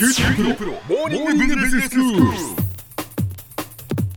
九州大学モーニングビジネススクール。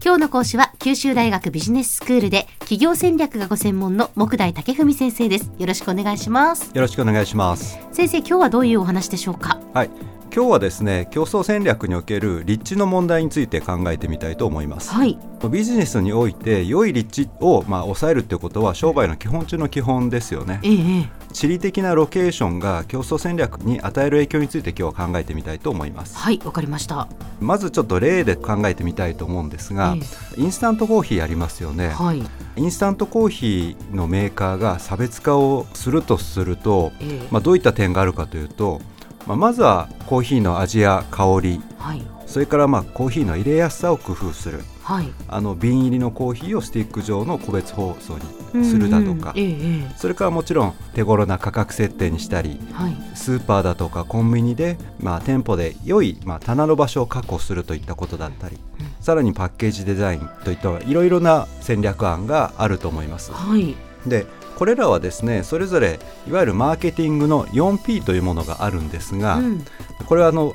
今日の講師は九州大学ビジネススクールで企業戦略がご専門の木大武文先生ですよろしくお願いしますよろしくお願いします。先生今日はどういうお話でしょうか？はい。今日はですね、競争戦略における立地の問題について考えてみたいと思います。はいビジネスにおいて良い立地をまあ抑えるってことは商売の基本中の基本ですよね。ええええ地理的なロケーションが競争戦略に与える影響について今日は考えてみたいと思います。はいわかりました。まずちょっと例で考えてみたいと思うんですが、インスタントコーヒーありますよね。はい。インスタントコーヒーのメーカーが差別化をするとすると、ええ。まあ、どういった点があるかというと、まあ、まずはコーヒーの味や香りはい。それからまあコーヒーの入れやすさを工夫するはい。あの瓶入りのコーヒーをスティック状の個別包装にするだとか、うんうんえええそれからもちろん手頃な価格設定にしたりえはい。スーパーだとかコンビニで、まあ、店舗で良い、まあ、棚の場所を確保するといったことだったり、うん。さらにパッケージデザインといったいろいろな戦略案があると思います。はい。でこれらはですねそれぞれいわゆるマーケティングの 4P というものがあるんですが、うん。これはあの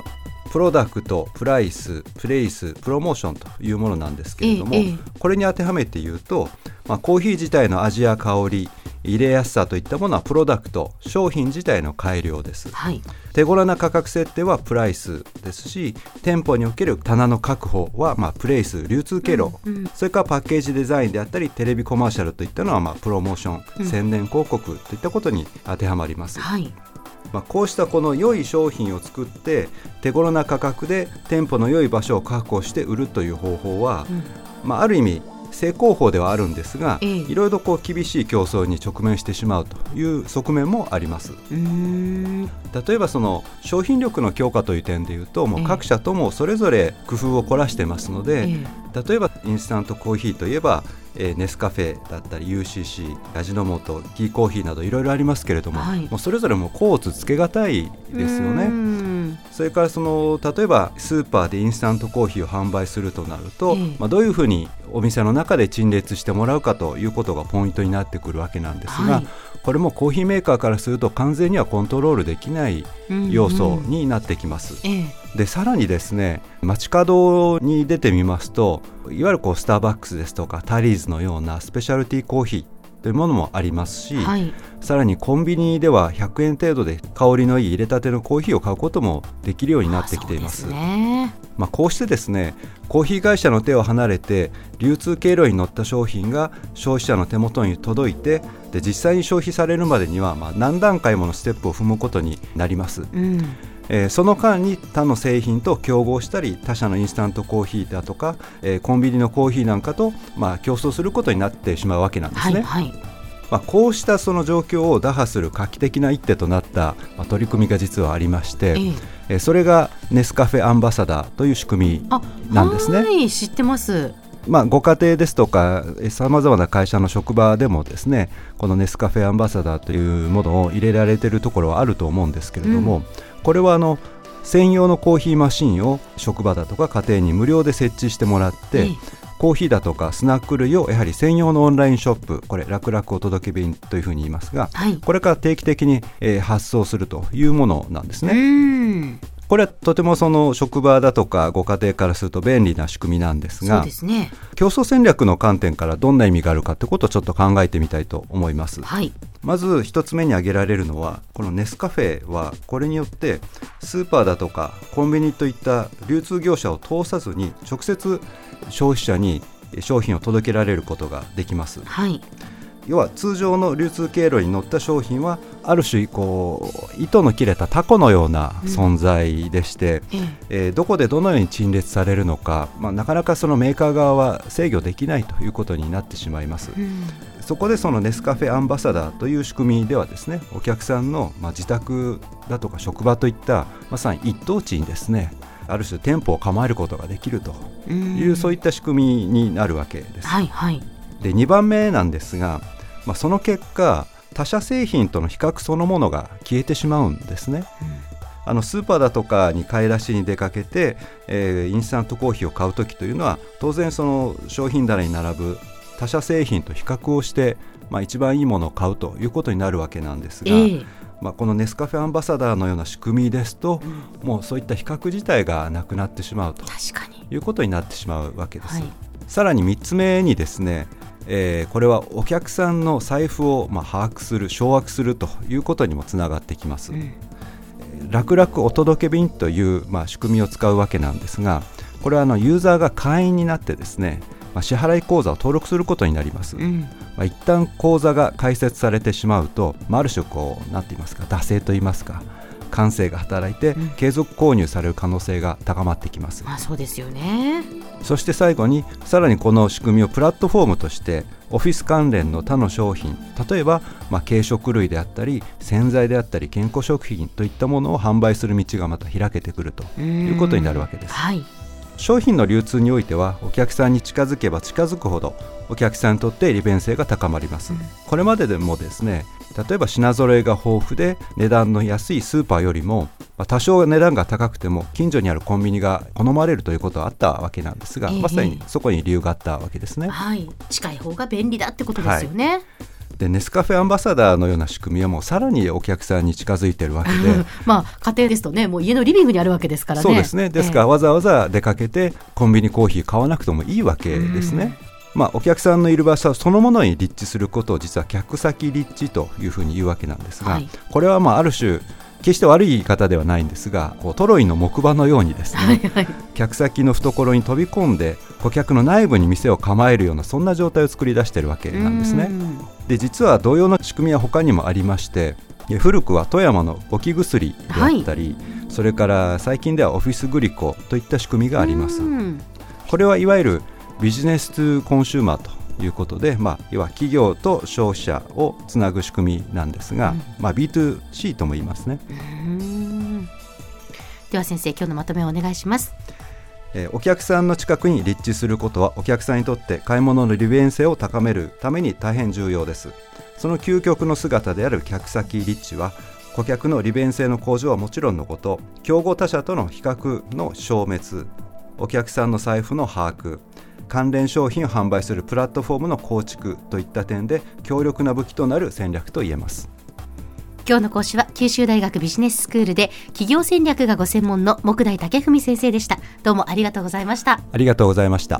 プロダクトプライスプレイスプロモーションというものなんですけれども、ええええ。これに当てはめて言うと、まあ、コーヒー自体の味や香り入れやすさといったものはプロダクト商品自体の改良です。はい。手頃な価格設定はプライスですし店舗における棚の確保はまあプレイス流通経路、うんうん。それからパッケージデザインであったりテレビコマーシャルといったのはまあプロモーション、うん。宣伝広告といったことに当てはまります、はいまあ、こうしたこの良い商品を作って手頃な価格で店舗の良い場所を確保して売るという方法は、うん。まあ、ある意味正攻法ではあるんですが、ええ。いろいろこう厳しい競争に直面してしまうという側面もあります。例えばその商品力の強化という点でいうともええ。う各社ともそれぞれ工夫を凝らしてますので、え。例えばインスタントコーヒーといえば、えーネスカフェだったり UCC 味の素キーコーヒーなどいろいろありますけれども、はい。もうそれぞれもうコーツつけがたいですよね。ん。それからその例えばスーパーでインスタントコーヒーを販売するとなると、ええ。まあ、どういうふうにお店の中で陳列してもらうかということがポイントになってくるわけなんですが、はい。これもコーヒーメーカーからすると完全にはコントロールできない要素になってきます。ええでさらにですね街角に出てみますといわゆるこうスターバックスですとかタリーズのようなスペシャルティーコーヒーというものもありますし、はいさらにコンビニでは100円程度で香りのいい入れたてのコーヒーを買うこともできるようになってきています。あそうですねまあ、こうしてですねコーヒー会社の手を離れて流通経路に乗った商品が消費者の手元に届いてで実際に消費されるまでにはまあ何段階ものステップを踏むことになります。うんえーその間に他の製品と競合したり他社のインスタントコーヒーだとか、えーコンビニのコーヒーなんかと、まあ、競争することになってしまうわけなんですね。はいはい。まあ、こうしたその状況を打破する画期的な一手となった、まあ、取り組みが実はありまして、ええ。えーそれがネスカフェアンバサダーという仕組みあなんですね。はい知ってます。まあ、ご家庭ですとかさまざまな会社の職場でもですねこのネスカフェアンバサダーというものを入れられているところはあると思うんですけれども、うんこれはあの専用のコーヒーマシンを職場だとか家庭に無料で設置してもらって、ええ。コーヒーだとかスナック類をやはり専用のオンラインショップこれ楽々お届け便というふうに言いますがはい。これから定期的に、えー発送するというものなんですうね。んこれはとてもその職場だとかご家庭からすると便利な仕組みなんですがね。競争戦略の観点からどんな意味があるかということをちょっと考えてみたいと思います。はい。まず一つ目に挙げられるのはこのネスカフェはこれによってスーパーだとかコンビニといった流通業者を通さずに直接消費者に商品を届けられることができます。はい要は通常の流通経路に乗った商品はある種こう糸の切れたタコのような存在でして、えええーどこでどのように陳列されるのか、まあ、なかなかそのメーカー側は制御できないということになってしまいます。うんそこでそのネスカフェアンバサダーという仕組みではですねお客さんのまあ自宅だとか職場といったまさに一等地にですねある種店舗を構えることができるという、そういった仕組みになるわけです。はいはいで2番目なんですが、まあ、その結果他社製品との比較そのものが消えてしまうんですね。あのスーパーだとかに買い出しに出かけて、えーインスタントコーヒーを買う時というのは当然その商品棚に並ぶ他社製品と比較をしてまあ、一番いいものを買うということになるわけなんですが、えーまあ、このネスカフェアンバサダーのような仕組みですと、もうそういった比較自体がなくなってしまうと。いうことになってしまうわけです。はい。さらに3つ目にですね、えーこれはお客さんの財布をまあ把握する掌握するということにもつながってきます、うん。楽々お届け便という、まあ、仕組みを使うわけなんですがこれはあのユーザーが会員になってですね、まあ、支払い口座を登録することになります、うん。まあ、一旦口座が開設されてしまうと、まあ、ある種こうなんて言いますか惰性と言いますか感性が働いてうん継続購入される可能性が高まってきます、まあそうですよね。そして最後にさらにこの仕組みをプラットフォームとしてオフィス関連の他の商品例えば、まあ、軽食類であったり洗剤であったり健康食品といったものを販売する道がまた開けてくるといいうことになるわけですはい。商品の流通においてはお客さんに近づけば近づくほどお客さんにとって利便性が高まります、これまででもですね例えば品揃えが豊富で値段の安いスーパーよりもまあ多少値段が高くても近所にあるコンビニが好まれるということはあったわけなんですが、ええ。まさにそこに理由があったわけですね。はい。近い方が便利だってことですよね。でネスカフェアンバサダーのような仕組みはもうさらにお客さんに近づいてるわけで まあ家庭ですとね、もう家のリビングにあるわけですからね。そうですね。ですから、えわざわざ出かけてコンビニコーヒー買わなくてもいいわけですね。まあ、お客さんのいる場所そのものに立地することを実は客先立地というふうに言うわけなんですが、はいこれはまあある種決して悪い言い方ではないんですがこうトロイの木馬のようにですね、えはい。客先の懐に飛び込んで顧客の内部に店を構えるようなそんな状態を作り出しているわけなんですね。うんで実は同様の仕組みは他にもありましてえ古くは富山の簿記薬であったり、それから最近ではオフィスグリコといった仕組みがあります。うん。これはいわゆるビジネス・トゥ・コンシューマーということで、まあ、要は企業と消費者をつなぐ仕組みなんですが、まあ、B2C とも言いますね、うん。では先生、今日のまとめをお願いします。えーお客さんの近くに立地することはお客さんにとって買い物の利便性を高めるために大変重要です。その究極の姿である客先立地は顧客の利便性の向上はもちろんのこと競合他社との比較の消滅お客さんの財布の把握関連商品を販売するプラットフォームの構築といった点で強力な武器となる戦略と言えます。今日の講師は九州大学ビジネススクールで企業戦略がご専門の木大武文先生でした。どうもありがとうございました。ありがとうございました